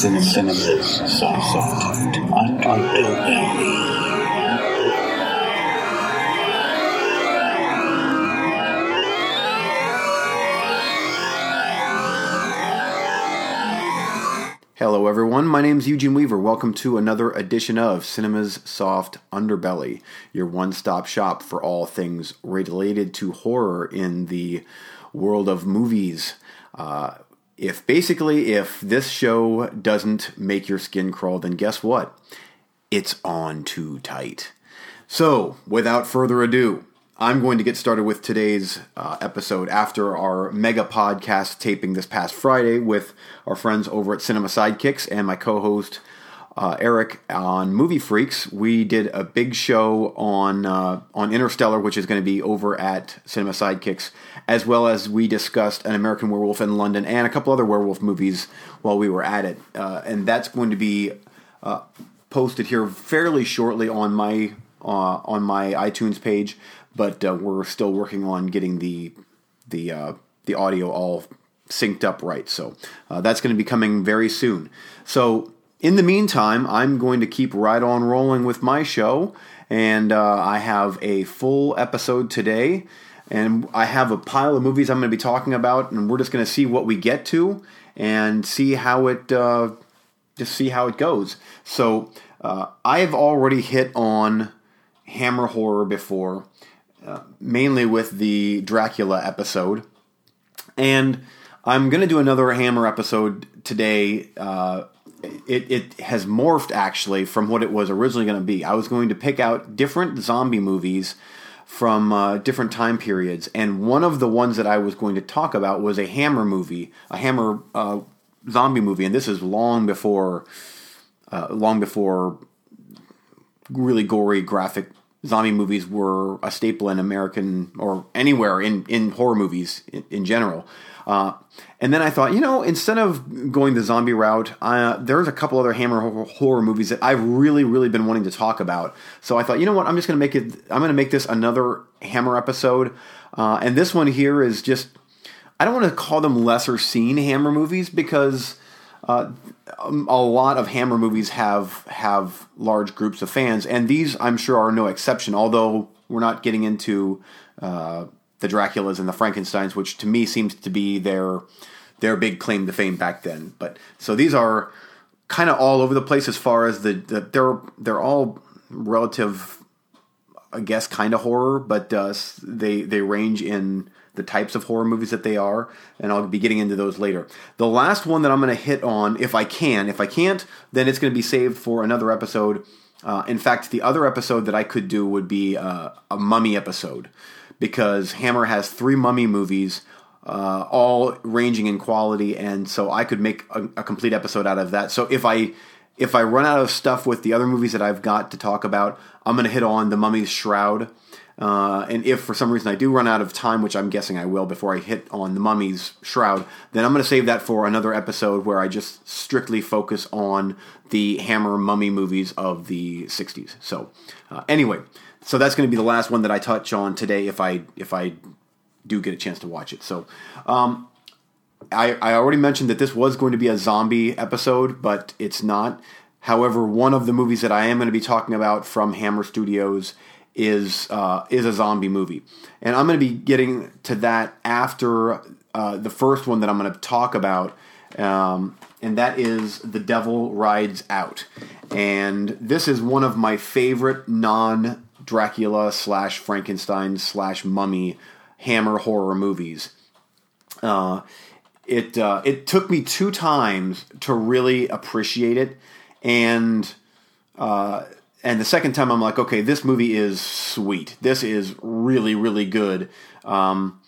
Cinema's soft underbelly. Hello, everyone. My name is Eugene Weaver. Welcome to another edition of Cinema's Soft Underbelly, your one stop shop for all things related to horror in the world of movies. Uh, if basically, if this show doesn't make your skin crawl, then guess what? It's on too tight. So, without further ado, I'm going to get started with today's uh, episode after our mega podcast taping this past Friday with our friends over at Cinema Sidekicks and my co host uh, Eric on Movie Freaks. We did a big show on, uh, on Interstellar, which is going to be over at Cinema Sidekicks, as well as we discussed An American Werewolf in London and a couple other werewolf movies while we were at it. Uh, and that's going to be uh, posted here fairly shortly on my uh, on my iTunes page but uh, we're still working on getting the the the audio all synced up right. So that's going to be coming very soon. So in the meantime, I'm going to keep right on rolling with my show, and uh, I have a full episode today. And I have a pile of movies I'm going to be talking about, and we're just going to see what we get to and see how it uh, just see how it goes. So uh, I've already hit on Hammer horror before, uh, mainly with the Dracula episode. And I'm going to do another Hammer episode today. Uh, it, it has morphed actually from what it was originally going to be. I was going to pick out different zombie movies from uh, different time periods, and one of the ones that I was going to talk about was a Hammer movie, a Hammer uh, zombie movie, and this is long before, uh, long before really gory graphic zombie movies were a staple in American or anywhere in, in horror movies in, in general. Uh, and then I thought, you know, instead of going the zombie route, uh, there's a couple other Hammer horror movies that I've really, really been wanting to talk about. So I thought, you know what, I'm just going to make it. I'm going to make this another Hammer episode. Uh, and this one here is just. I don't want to call them lesser seen Hammer movies because uh, a lot of Hammer movies have have large groups of fans, and these I'm sure are no exception. Although we're not getting into uh, the Draculas and the Frankenstein's, which to me seems to be their their big claim to fame back then. But so these are kind of all over the place as far as the, the they're they're all relative, I guess, kind of horror, but uh, they they range in the types of horror movies that they are, and I'll be getting into those later. The last one that I'm going to hit on, if I can, if I can't, then it's going to be saved for another episode. Uh, in fact, the other episode that I could do would be uh, a mummy episode because Hammer has three mummy movies, uh, all ranging in quality, and so I could make a, a complete episode out of that. So if I if I run out of stuff with the other movies that I've got to talk about, I'm going to hit on the Mummy's Shroud uh, and if for some reason I do run out of time, which I'm guessing I will before I hit on the mummy's shroud, then I'm going to save that for another episode where I just strictly focus on the Hammer mummy movies of the 60s. So, uh, anyway, so that's going to be the last one that I touch on today if I if I do get a chance to watch it. So, um, I, I already mentioned that this was going to be a zombie episode, but it's not. However, one of the movies that I am going to be talking about from Hammer Studios is uh, is a zombie movie, and I'm going to be getting to that after uh, the first one that I'm going to talk about, um, and that is The Devil Rides Out, and this is one of my favorite non Dracula slash Frankenstein slash Mummy Hammer horror movies. Uh, it uh, it took me two times to really appreciate it, and uh, and the second time I'm like, okay, this movie is sweet. This is really really good. Um,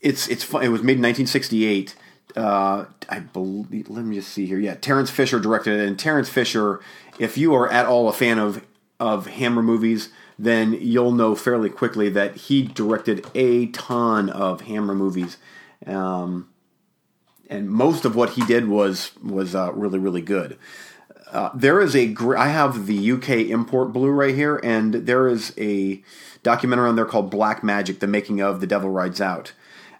it's it's fun. It was made in 1968. Uh, I believe. Let me just see here. Yeah, Terence Fisher directed it, and Terence Fisher, if you are at all a fan of of Hammer movies, then you'll know fairly quickly that he directed a ton of Hammer movies. Um, and most of what he did was was uh, really really good. Uh, there is a gr- I have the UK import Blu-ray here, and there is a documentary on there called Black Magic: The Making of The Devil Rides Out.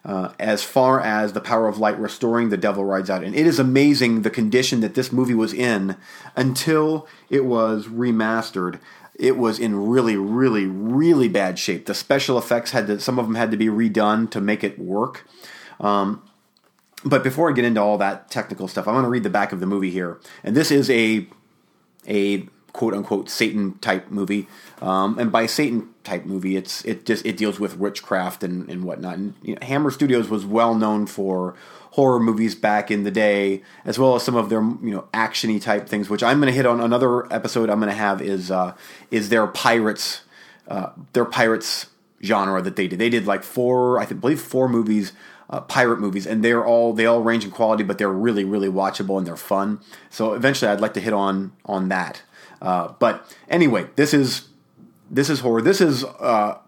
uh, as far as the power of light restoring the devil rides out and it is amazing the condition that this movie was in until it was remastered it was in really really really bad shape the special effects had to some of them had to be redone to make it work um, but before i get into all that technical stuff i'm going to read the back of the movie here and this is a a quote unquote Satan type movie. Um, and by Satan type movie, it's it just it deals with witchcraft and, and whatnot. And you know, Hammer Studios was well known for horror movies back in the day, as well as some of their you know actiony type things, which I'm going to hit on another episode. I'm going to have is uh, is their pirates uh, their pirates genre that they did. They did like four, I think, believe four movies. Uh, pirate movies, and they're all they all range in quality, but they're really really watchable and they're fun. So eventually, I'd like to hit on on that uh, but anyway, this is this is horror. This is uh,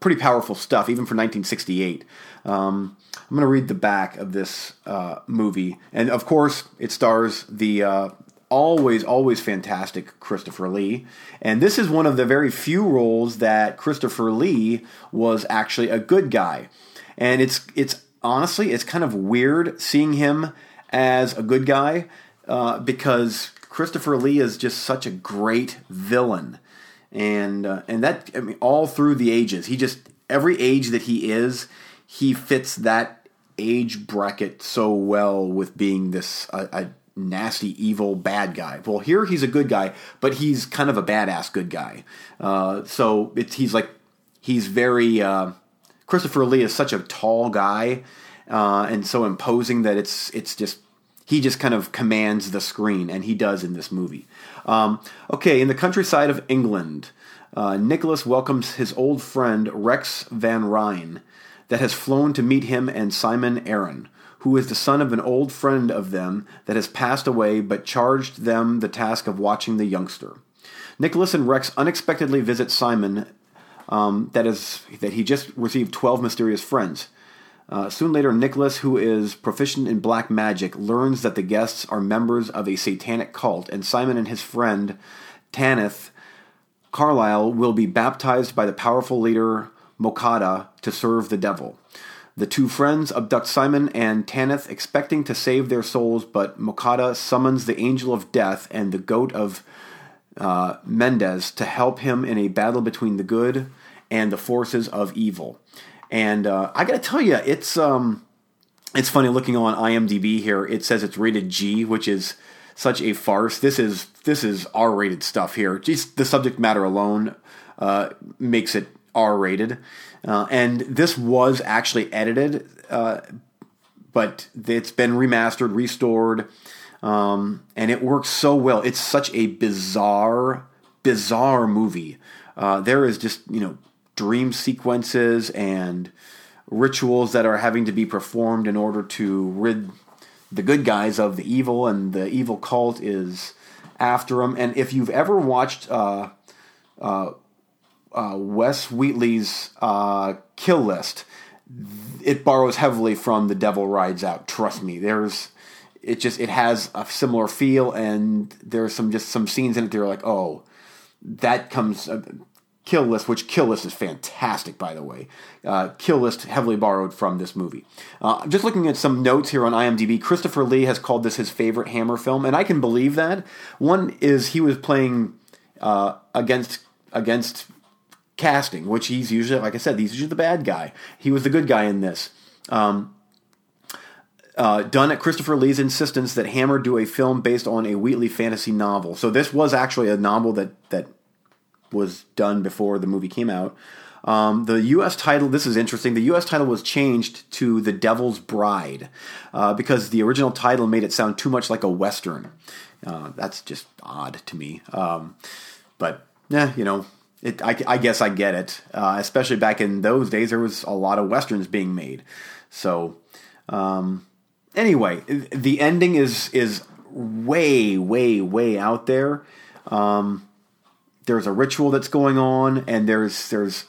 pretty powerful stuff, even for 1968. Um, I'm going to read the back of this uh, movie, and of course, it stars the uh, always always fantastic Christopher Lee, and this is one of the very few roles that Christopher Lee was actually a good guy, and it's it's honestly it's kind of weird seeing him as a good guy uh, because Christopher Lee is just such a great villain, and uh, and that I mean all through the ages, he just every age that he is, he fits that age bracket so well with being this a nasty, evil, bad guy. Well, here he's a good guy, but he's kind of a badass good guy. Uh, so it's he's like he's very uh, Christopher Lee is such a tall guy uh, and so imposing that it's it's just he just kind of commands the screen, and he does in this movie. Um, okay, in the countryside of England, uh, Nicholas welcomes his old friend Rex Van Ryn, that has flown to meet him and Simon Aron, who is the son of an old friend of them that has passed away, but charged them the task of watching the youngster. Nicholas and Rex unexpectedly visit Simon. Um, that is that he just received twelve mysterious friends. Uh, soon later, Nicholas, who is proficient in black magic, learns that the guests are members of a satanic cult, and Simon and his friend Tanith Carlyle will be baptized by the powerful leader Mocata to serve the devil. The two friends abduct Simon and Tanith, expecting to save their souls, but Mocata summons the angel of death and the goat of uh, Mendes to help him in a battle between the good and the forces of evil. And uh, I got to tell you, it's um, it's funny looking on IMDb here. It says it's rated G, which is such a farce. This is this is R rated stuff here. Just the subject matter alone uh, makes it R rated. Uh, and this was actually edited, uh, but it's been remastered, restored, um, and it works so well. It's such a bizarre, bizarre movie. Uh, there is just you know dream sequences and rituals that are having to be performed in order to rid the good guys of the evil, and the evil cult is after them. And if you've ever watched uh, uh, uh, Wes Wheatley's uh, Kill List, it borrows heavily from The Devil Rides Out. Trust me, there's it just it has a similar feel, and there's some just some scenes in it that are like, oh, that comes uh, Kill List, which Kill List is fantastic, by the way. Uh, Kill List heavily borrowed from this movie. Uh, just looking at some notes here on IMDb, Christopher Lee has called this his favorite Hammer film, and I can believe that. One is he was playing uh, against against casting, which he's usually, like I said, he's usually the bad guy. He was the good guy in this. Um, uh, done at Christopher Lee's insistence that Hammer do a film based on a Wheatley fantasy novel. So this was actually a novel that that was done before the movie came out. Um, the U.S. title, this is interesting. The U.S. title was changed to The Devil's Bride uh, because the original title made it sound too much like a Western. Uh, that's just odd to me. Um, but, yeah, you know, it, I, I, guess I get it. Uh, especially back in those days, there was a lot of Westerns being made. So, um, anyway, the ending is, is way, way, way out there. Um, there's a ritual that's going on, and there's there's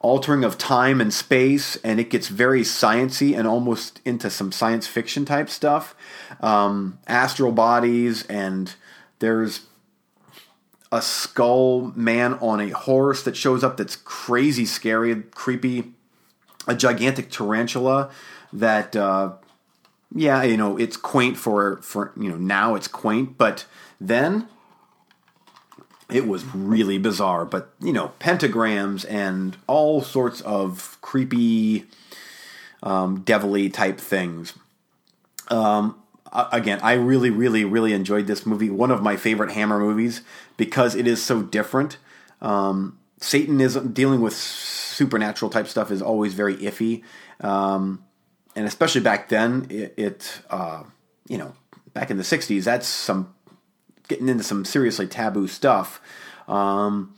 altering of time and space, and it gets very sciency and almost into some science fiction type stuff. Um, astral bodies, and there's a skull man on a horse that shows up that's crazy scary, creepy. a gigantic tarantula that uh, yeah you know it's quaint for for you know now it's quaint but then it was really bizarre but you know pentagrams and all sorts of creepy um, devilly type things um, again i really really really enjoyed this movie. One of my favorite hammer movies because it is so different. Um, satanism dealing with supernatural type stuff is always very iffy. Um, and especially back then it, it uh, you know back in the 60s that's some getting into some seriously taboo stuff. Um,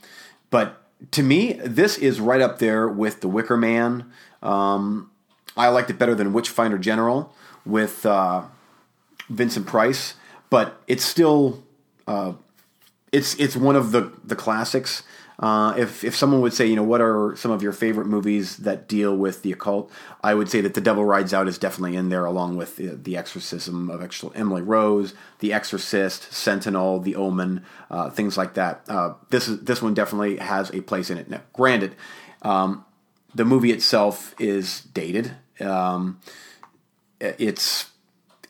but to me this is right up there with the wicker man. Um, i liked it better than witchfinder general with uh, vincent price but it's still uh, it's it's one of the the classics uh, if if someone would say, you know, what are some of your favorite movies that deal with the occult, I would say that The Devil Rides Out is definitely in there, along with the, the Exorcism of Emily Rose, The Exorcist, Sentinel, The Omen, uh, things like that. Uh, this is this one definitely has a place in it. Now, granted, um, the movie itself is dated. Um, it's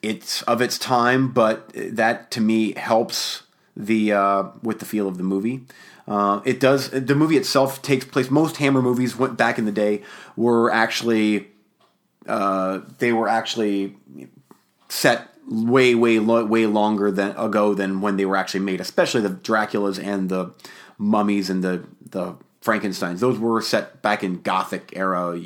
it's of its time, but that to me helps the uh, with the feel of the movie. Uh, it does. The movie itself takes place. Most Hammer movies went back in the day were actually uh, they were actually set way way way longer than ago than when they were actually made. Especially the Draculas and the mummies and the the Frankenstein's. Those were set back in Gothic era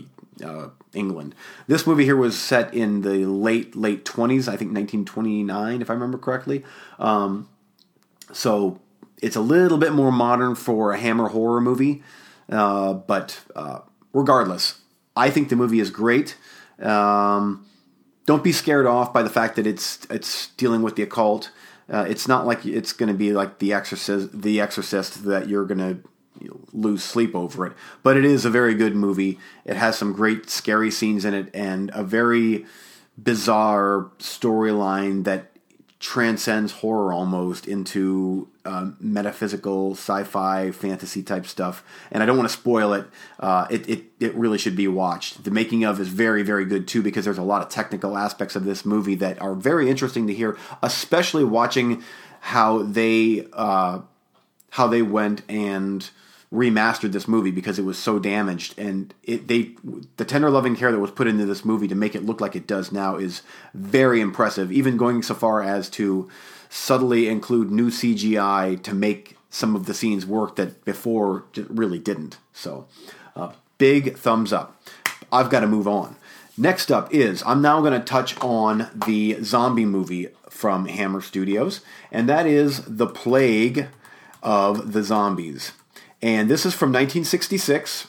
uh, England. This movie here was set in the late late twenties. I think 1929, if I remember correctly. Um, so it's a little bit more modern for a Hammer horror movie, uh, but uh, regardless, I think the movie is great. Um, don't be scared off by the fact that it's it's dealing with the occult. Uh, it's not like it's going to be like the Exorcist, the Exorcist that you're going to lose sleep over it. But it is a very good movie. It has some great scary scenes in it and a very bizarre storyline that transcends horror almost into uh, metaphysical sci-fi fantasy type stuff and i don't want to spoil it. Uh, it, it it really should be watched the making of is very very good too because there's a lot of technical aspects of this movie that are very interesting to hear especially watching how they uh, how they went and remastered this movie because it was so damaged. And it they the tender loving care that was put into this movie to make it look like it does now is very impressive even going so far as to subtly include new CGI to make some of the scenes work that before really didn't. So uh, big thumbs up. I've got to move on. Next up is I'm now going to touch on the zombie movie from Hammer Studios and that is The Plague of the Zombies and this is from 1966,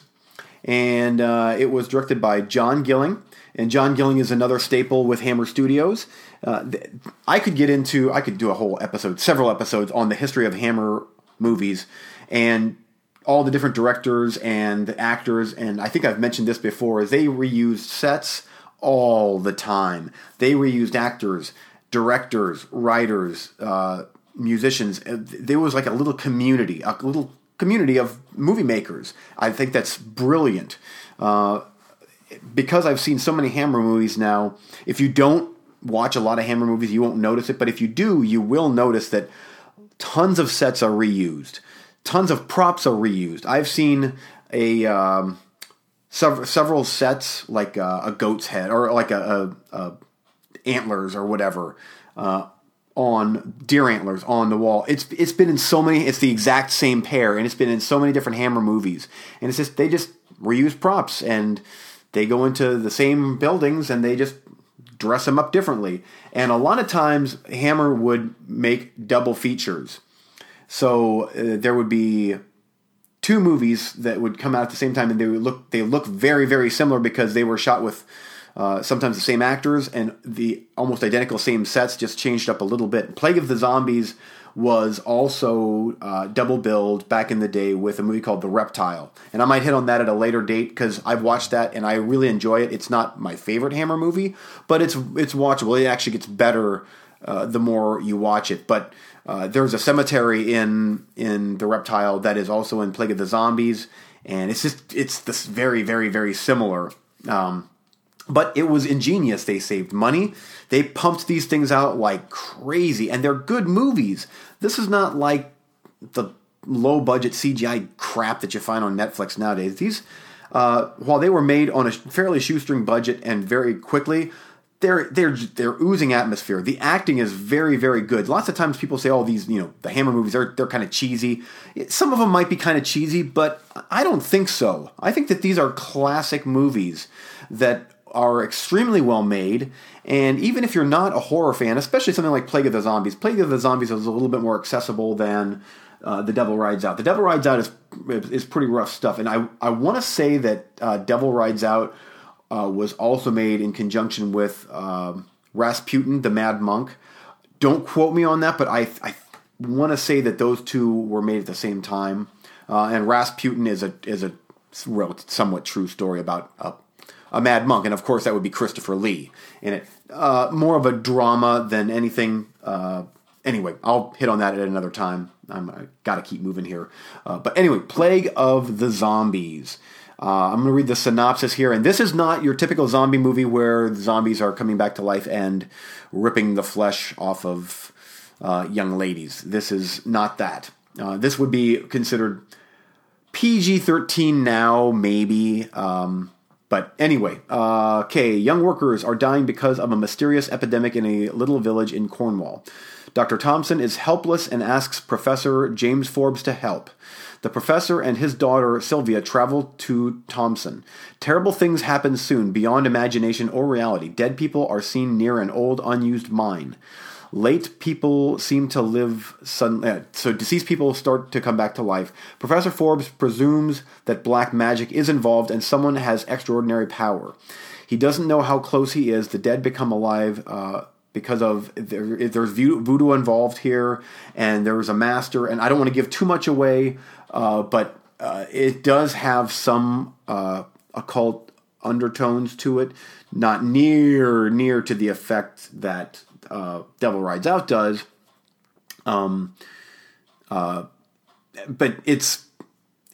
and uh, it was directed by John Gilling. And John Gilling is another staple with Hammer Studios. Uh, I could get into, I could do a whole episode, several episodes on the history of Hammer movies and all the different directors and actors. And I think I've mentioned this before, they reused sets all the time. They reused actors, directors, writers, uh, musicians. There was like a little community, a little community of movie makers. I think that's brilliant. Uh, because I've seen so many Hammer movies now, if you don't watch a lot of Hammer movies, you won't notice it. But if you do, you will notice that tons of sets are reused, tons of props are reused. I've seen a um, several several sets like uh, a goat's head or like a, a, a antlers or whatever. Uh, on deer antlers on the wall. It's it's been in so many. It's the exact same pair, and it's been in so many different Hammer movies. And it's just they just reuse props and they go into the same buildings and they just dress them up differently. And a lot of times Hammer would make double features. So uh, there would be two movies that would come out at the same time and they would look they look very very similar because they were shot with uh, sometimes the same actors and the almost identical same sets, just changed up a little bit. Plague of the Zombies was also uh, double billed back in the day with a movie called The Reptile. And I might hit on that at a later date because I've watched that and I really enjoy it. It's not my favorite Hammer movie, but it's it's watchable. It actually gets better uh, the more you watch it. But uh, there's a cemetery in in The Reptile that is also in Plague of the Zombies, and it's just it's this very very very similar Um, but it was ingenious. They saved money. They pumped these things out like crazy, and they're good movies. This is not like the low budget CGI crap that you find on Netflix nowadays. These, uh, while they were made on a fairly shoestring budget and very quickly, they're they're they're oozing atmosphere. The acting is very very good. Lots of times people say, "Oh, these you know the Hammer movies they're they're kind of cheesy." Some of them might be kind of cheesy, but I don't think so. I think that these are classic movies that are extremely well made. And even if you're not a horror fan, especially something like Plague of the Zombies, Plague of the Zombies is a little bit more accessible than uh, The Devil Rides Out. The Devil Rides Out is is pretty rough stuff, and I I want to say that uh, Devil Rides Out uh, was also made in conjunction with um, Rasputin, the Mad Monk. Don't quote me on that, but I I want to say that those two were made at the same time. Uh, and Rasputin is a is a somewhat true story about a, mad monk, and of course that would be Christopher Lee in it. Uh, more of a drama than anything. Uh, anyway, I'll hit on that at another time. I'm I got to keep moving here. Uh, but anyway, Plague of the Zombies. Uh, I'm going to read the synopsis here, and this is not your typical zombie movie where zombies are coming back to life and ripping the flesh off of uh, young ladies. This is not that. Uh, this would be considered PG 13 now, maybe. Um, but anyway, uh, okay, young workers are dying because of a mysterious epidemic in a little village in Cornwall. Dr. Thompson is helpless and asks Professor James Forbes to help. The professor and his daughter Sylvia travel to Thompson. Terrible things happen soon, beyond imagination or reality. Dead people are seen near an old, unused mine. Late people seem to live suddenly. Uh, so deceased people start to come back to life. Professor Forbes presumes that black magic is involved and someone has extraordinary power. He doesn't know how close he is. The dead become alive. Uh, because of there, there's voodoo involved here, and there's a master, and I don't want to give too much away, uh, but uh, it does have some uh, occult undertones to it, not near near to the effect that uh, Devil Rides Out does. Um, uh, but it's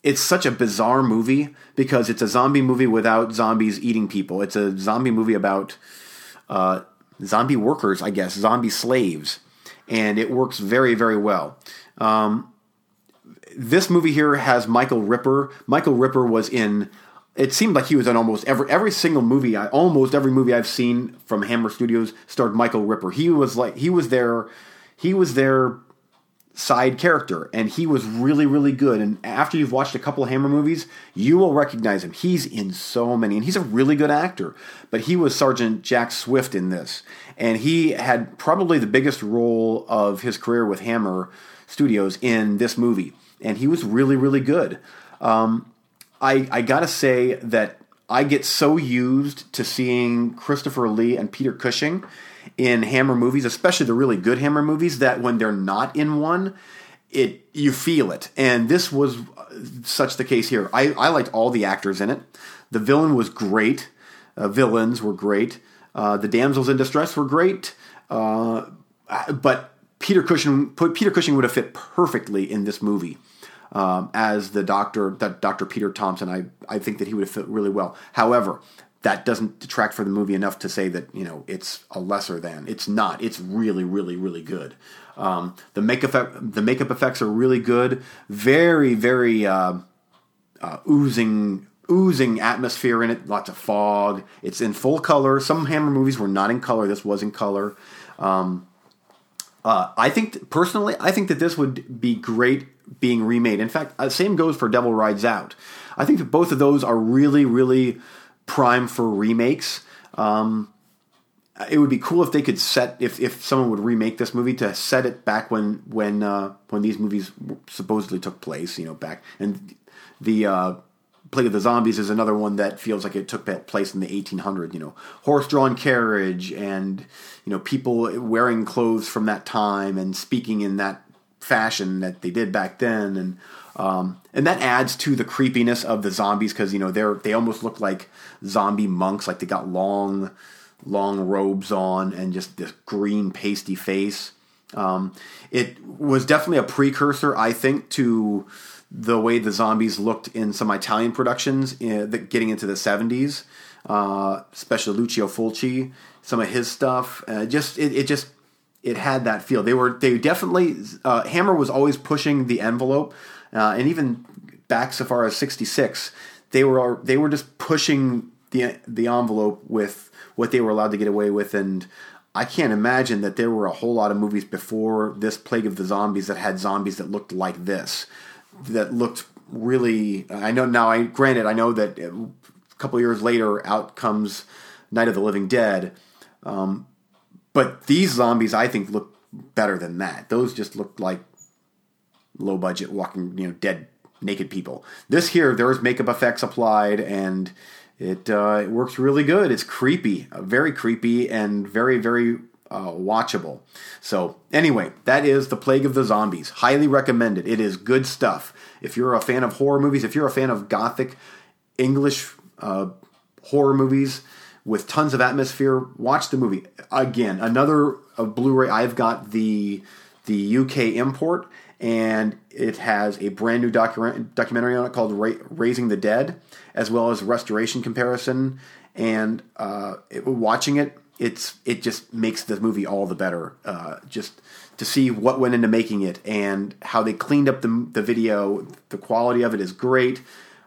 it's such a bizarre movie because it's a zombie movie without zombies eating people. It's a zombie movie about uh, zombie workers, I guess, zombie slaves, and it works very, very well. Um, this movie here has Michael Ripper. Michael Ripper was in. It seemed like he was in almost every every single movie. I, almost every movie I've seen from Hammer Studios starred Michael Ripper. He was like he was their he was their side character, and he was really, really good. And after you've watched a couple of Hammer movies, you will recognize him. He's in so many, and he's a really good actor. But he was Sergeant Jack Swift in this, and he had probably the biggest role of his career with Hammer Studios in this movie, and he was really, really good. Um, I, I gotta say that I get so used to seeing Christopher Lee and Peter Cushing in Hammer movies, especially the really good Hammer movies, that when they're not in one, it you feel it. And this was such the case here. I, I liked all the actors in it. The villain was great. Uh, villains were great. Uh, the damsels in distress were great. Uh, but Peter Cushing, Peter Cushing would have fit perfectly in this movie. Um, as the doctor, that Dr. Peter Thompson, I, I think that he would have fit really well. However, that doesn't detract from the movie enough to say that you know it's a lesser than. It's not. It's really, really, really good. Um, the makeup the makeup effects are really good. Very, very uh, uh, oozing oozing atmosphere in it. Lots of fog. It's in full color. Some Hammer movies were not in color. This was in color. Um, uh, I think personally, I think that this would be great being remade. In fact, uh, same goes for Devil Rides Out. I think that both of those are really, really prime for remakes. Um, it would be cool if they could set if, if someone would remake this movie to set it back when when uh, when these movies supposedly took place. You know, back and the uh, Plague of the Zombies is another one that feels like it took place in the 1800s. You know, horse-drawn carriage and you know people wearing clothes from that time and speaking in that fashion that they did back then, and um, and that adds to the creepiness of the zombies because you know they're they almost look like zombie monks, like they got long, long robes on and just this green pasty face. Um, it was definitely a precursor, I think, to the way the zombies looked in some Italian productions, in, uh, the, getting into the seventies. uh, especially Lucio Fulci, some of his stuff. Uh, just it, it just it had that feel. They were they definitely uh, Hammer was always pushing the envelope, uh, and even back so far as '66, they were they were just pushing the the envelope with what they were allowed to get away with, and I can't imagine that there were a whole lot of movies before this Plague of the Zombies that had zombies that looked like this, that looked really. I know now. I granted, I know that a couple years later, out comes Night of the Living Dead, um, but these zombies, I think, look better than that. Those just looked like low budget walking, you know, dead naked people. This here, there's makeup effects applied, and it, uh, it works really good. It's creepy, uh, very creepy, and very, very uh, watchable. So, anyway, that is The Plague of the Zombies. Highly recommended. It is good stuff. If you're a fan of horror movies, if you're a fan of gothic English uh, horror movies with tons of atmosphere, watch the movie. Again, another Blu-ray. I've got the the UK import, and it has a brand new docu- documentary on it called Ra- "Raising the Dead," as well as restoration comparison. And uh, it, watching it, it's it just makes the movie all the better. Uh, just to see what went into making it and how they cleaned up the the video. The quality of it is great.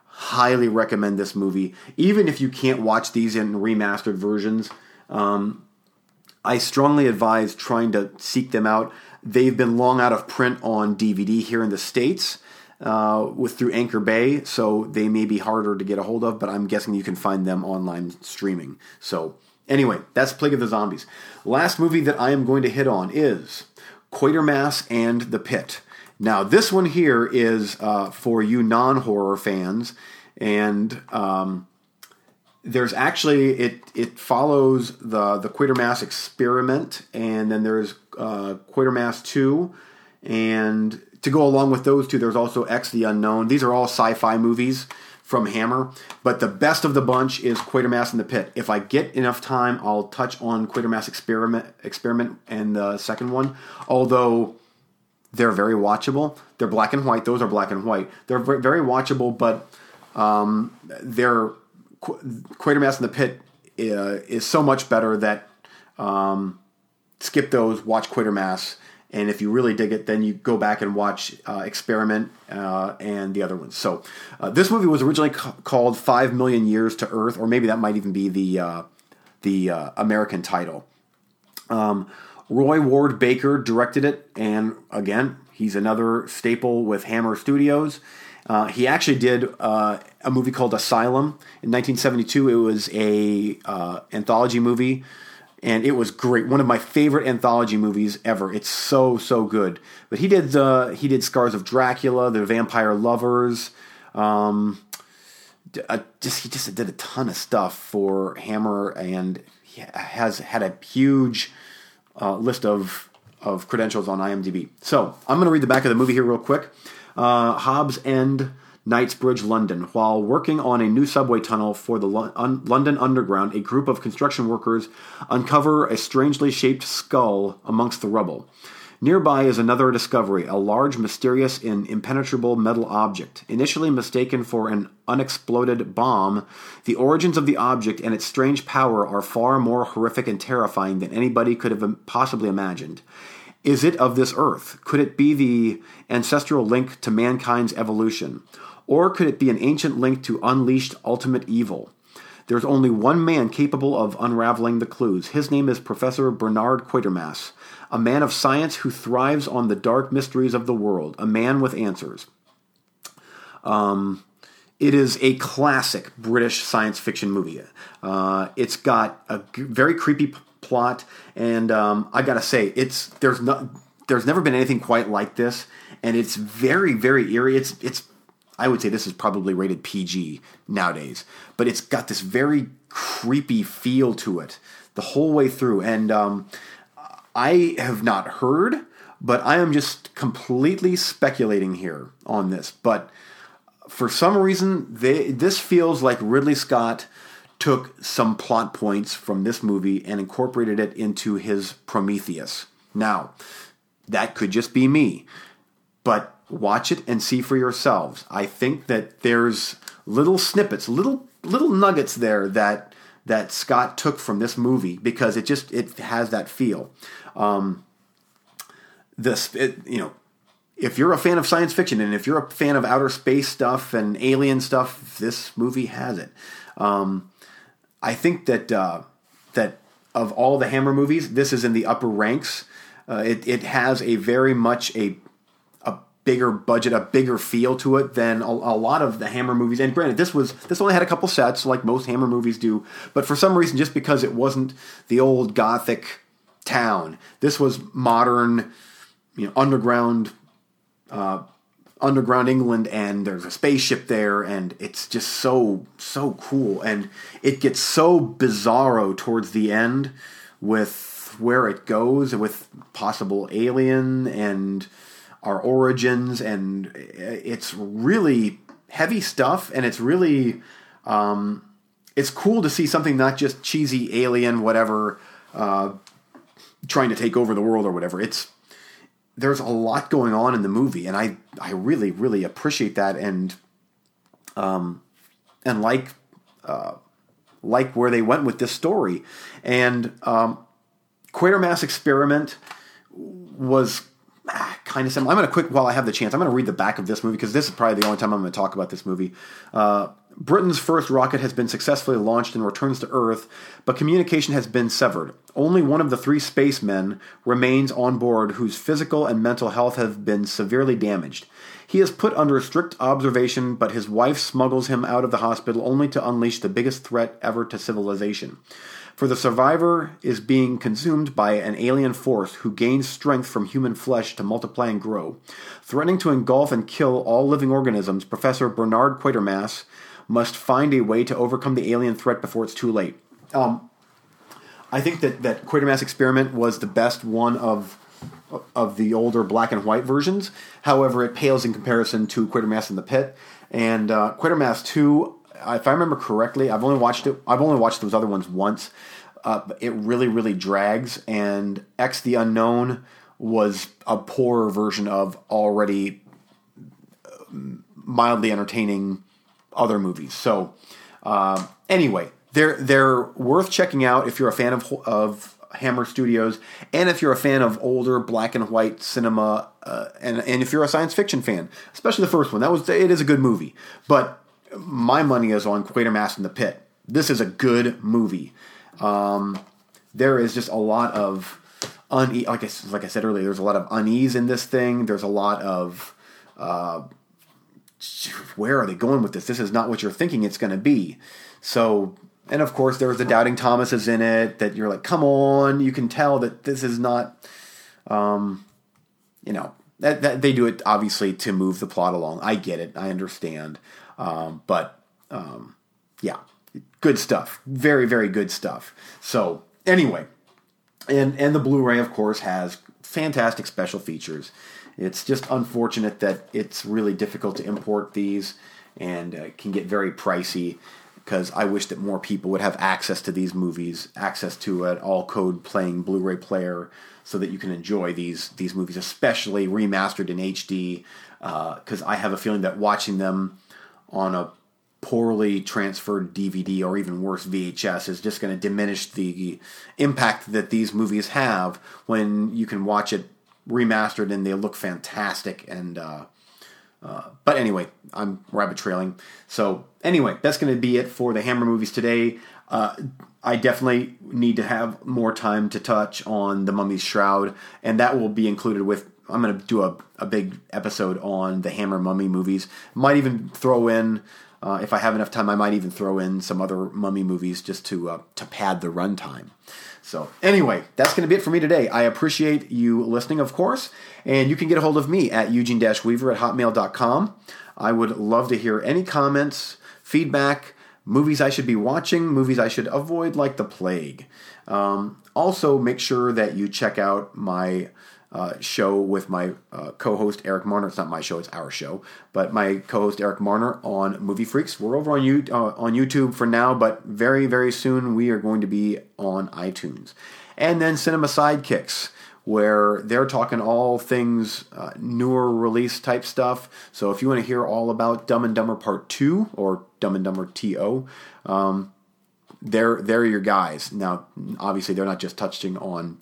Highly recommend this movie, even if you can't watch these in remastered versions. Um, I strongly advise trying to seek them out. They've been long out of print on DVD here in the states uh, with through Anchor Bay, so they may be harder to get a hold of. But I'm guessing you can find them online streaming. So anyway, that's Plague of the Zombies. Last movie that I am going to hit on is Quatermass and the Pit. Now this one here is uh, for you non-horror fans, and um, there's actually it it follows the the Quatermass experiment, and then there's uh, Quatermass two, and to go along with those two, there's also X the Unknown. These are all sci-fi movies from Hammer, but the best of the bunch is Quatermass in the Pit. If I get enough time, I'll touch on Quatermass experiment experiment and the second one, although. They're very watchable. They're black and white. Those are black and white. They're very watchable, but um, they're Quatermass in the Pit uh, is so much better that um, skip those, watch Quatermass, and if you really dig it, then you go back and watch uh, Experiment uh, and the other ones. So uh, this movie was originally ca- called Five Million Years to Earth, or maybe that might even be the uh, the uh, American title. Um, Roy Ward Baker directed it, and again, he's another staple with Hammer Studios. Uh, he actually did uh, a movie called Asylum in 1972. It was a uh, anthology movie, and it was great. One of my favorite anthology movies ever. It's so so good. But he did uh, he did Scars of Dracula, The Vampire Lovers. Um, uh, just he just did a ton of stuff for Hammer, and he has had a huge uh, list of of credentials on IMDb. So I'm going to read the back of the movie here real quick uh, Hobbs End, Knightsbridge, London. While working on a new subway tunnel for the London Underground, a group of construction workers uncover a strangely shaped skull amongst the rubble. Nearby is another discovery, a large, mysterious, and impenetrable metal object. Initially mistaken for an unexploded bomb, the origins of the object and its strange power are far more horrific and terrifying than anybody could have possibly imagined. Is it of this earth? Could it be the ancestral link to mankind's evolution? Or could it be an ancient link to unleashed ultimate evil? There's only one man capable of unraveling the clues. His name is Professor Bernard Quatermass, a man of science who thrives on the dark mysteries of the world, a man with answers. Um, it is a classic British science fiction movie. Uh, it's got a very creepy plot, and um, I gotta say, it's there's not there's never been anything quite like this, and it's very very eerie. It's it's I would say this is probably rated PG nowadays, but it's got this very creepy feel to it the whole way through, and um, I have not heard, but I am just completely speculating here on this, but. For some reason, they, this feels like Ridley Scott took some plot points from this movie and incorporated it into his Prometheus. Now, that could just be me, but watch it and see for yourselves. I think that there's little snippets, little little nuggets there that that Scott took from this movie because it just it has that feel. Um, this it, you know if you're a fan of science fiction and if you're a fan of outer space stuff and alien stuff, this movie has it. Um, I think that uh, that of all the Hammer movies, this is in the upper ranks. Uh, it it has a very much a a bigger budget, a bigger feel to it than a, a, lot of the Hammer movies. And granted, this was this only had a couple sets, like most Hammer movies do. But for some reason, just because it wasn't the old Gothic town, this was modern, you know, underground uh, underground England, and there's a spaceship there, and it's just so so cool, and it gets so bizarro towards the end with where it goes with possible alien and our origins, and it's really heavy stuff, and it's really um, it's cool to see something not just cheesy alien whatever. Uh, trying to take over the world or whatever. It's there's a lot going on in the movie, and I I really really appreciate that and um and like uh, like where they went with this story, and um, Quatermass Experiment was ah, kind of similar. I'm going to quick while I have the chance. I'm going to read the back of this movie because this is probably the only time I'm going to talk about this movie. Uh, Britain's first rocket has been successfully launched and returns to Earth, but communication has been severed. Only one of the three spacemen remains on board whose physical and mental health have been severely damaged. He is put under strict observation, but his wife smuggles him out of the hospital only to unleash the biggest threat ever to civilization. For the survivor is being consumed by an alien force who gains strength from human flesh to multiply and grow. Threatening to engulf and kill all living organisms, Professor Bernard Quatermass must find a way to overcome the alien threat before it's too late. Um, I think that that Quatermass Experiment was the best one of of the older black and white versions. However, it pales in comparison to Quatermass in the Pit and uh, Quatermass Two. If I remember correctly, I've only watched it. I've only watched those other ones once. Uh, it really, really drags. And X the Unknown was a poorer version of already uh, mildly entertaining other movies. So uh, anyway, they're they're worth checking out if you're a fan of of Hammer Studios and if you're a fan of older black and white cinema uh, and and if you're a science fiction fan, especially the first one. That was it is a good movie, but my money is on Quatermass in the Pit. This is a good movie. Um, there is just a lot of unease. Like I, like I said earlier, there's a lot of unease in this thing. There's a lot of uh, where are they going with this? This is not what you're thinking it's going to be. So, and of course, there's the doubting Thomases in it that you're like, come on, you can tell that this is not, um, you know, that, that they do it obviously to move the plot along. I get it, I understand, um, but um, yeah, good stuff, very very good stuff. So anyway, and and the Blu-ray of course has fantastic special features. It's just unfortunate that it's really difficult to import these and uh, can get very pricey because I wish that more people would have access to these movies, access to an all code playing Blu-ray player, so that you can enjoy these these movies, especially remastered in HD. Because uh, I have a feeling that watching them on a poorly transferred DVD or even worse VHS is just going to diminish the impact that these movies have when you can watch it remastered and they look fantastic. And uh, uh, but anyway, I'm rabbit trailing. So anyway, that's going to be it for the Hammer movies today. Uh, I definitely need to have more time to touch on the Mummy's Shroud, and that will be included with. I'm going to do a, a big episode on the Hammer Mummy movies. Might even throw in, uh, if I have enough time, I might even throw in some other Mummy movies just to uh, to pad the runtime. So, anyway, that's going to be it for me today. I appreciate you listening, of course, and you can get a hold of me at eugene weaver at hotmail.com. I would love to hear any comments, feedback, movies I should be watching, movies I should avoid like the plague. Um, also, make sure that you check out my uh, show with my uh, co-host Eric Marner. It's not my show; it's our show. But my co-host Eric Marner on Movie Freaks. We're over on you uh, on YouTube for now, but very very soon we are going to be on iTunes. And then Cinema Sidekicks, where they're talking all things uh, newer release type stuff. So if you want to hear all about Dumb and Dumber Part Two or Dumb and Dumber To. Um, they're they're your guys. Now, obviously, they're not just touching on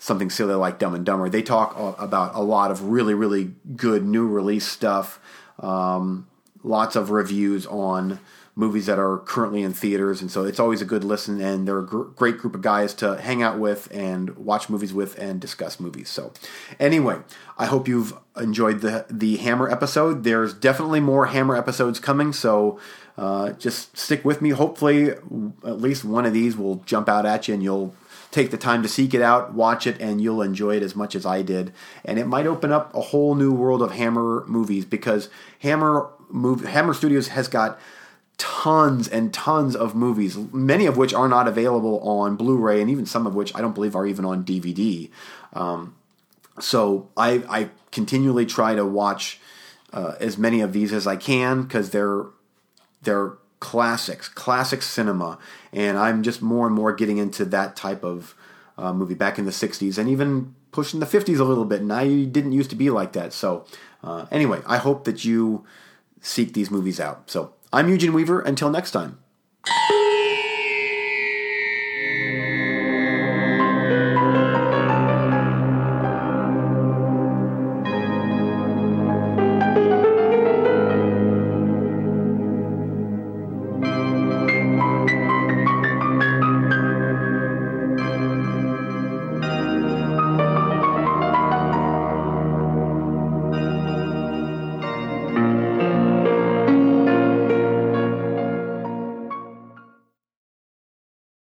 something silly like Dumb and Dumber. They talk about a lot of really really good new release stuff. Um, lots of reviews on movies that are currently in theaters, and so it's always a good listen. And they're a gr- great group of guys to hang out with and watch movies with and discuss movies. So, anyway, I hope you've enjoyed the the Hammer episode. There's definitely more Hammer episodes coming, so uh, just stick with me. Hopefully, at least one of these will jump out at you, and you'll take the time to seek it out, watch it, and you'll enjoy it as much as I did. And it might open up a whole new world of Hammer movies because Hammer move, Hammer Studios has got tons and tons of movies, many of which are not available on Blu-ray, and even some of which I don't believe are even on DVD. Um, so I, I, continually try to watch uh, as many of these as I can because they're they're classics, classic cinema, and I'm just more and more getting into that type of uh, movie back in the '60s and even pushing the '50s a little bit. And I didn't used to be like that. So uh, anyway, I hope that you seek these movies out. So I'm Eugene Weaver. Until next time.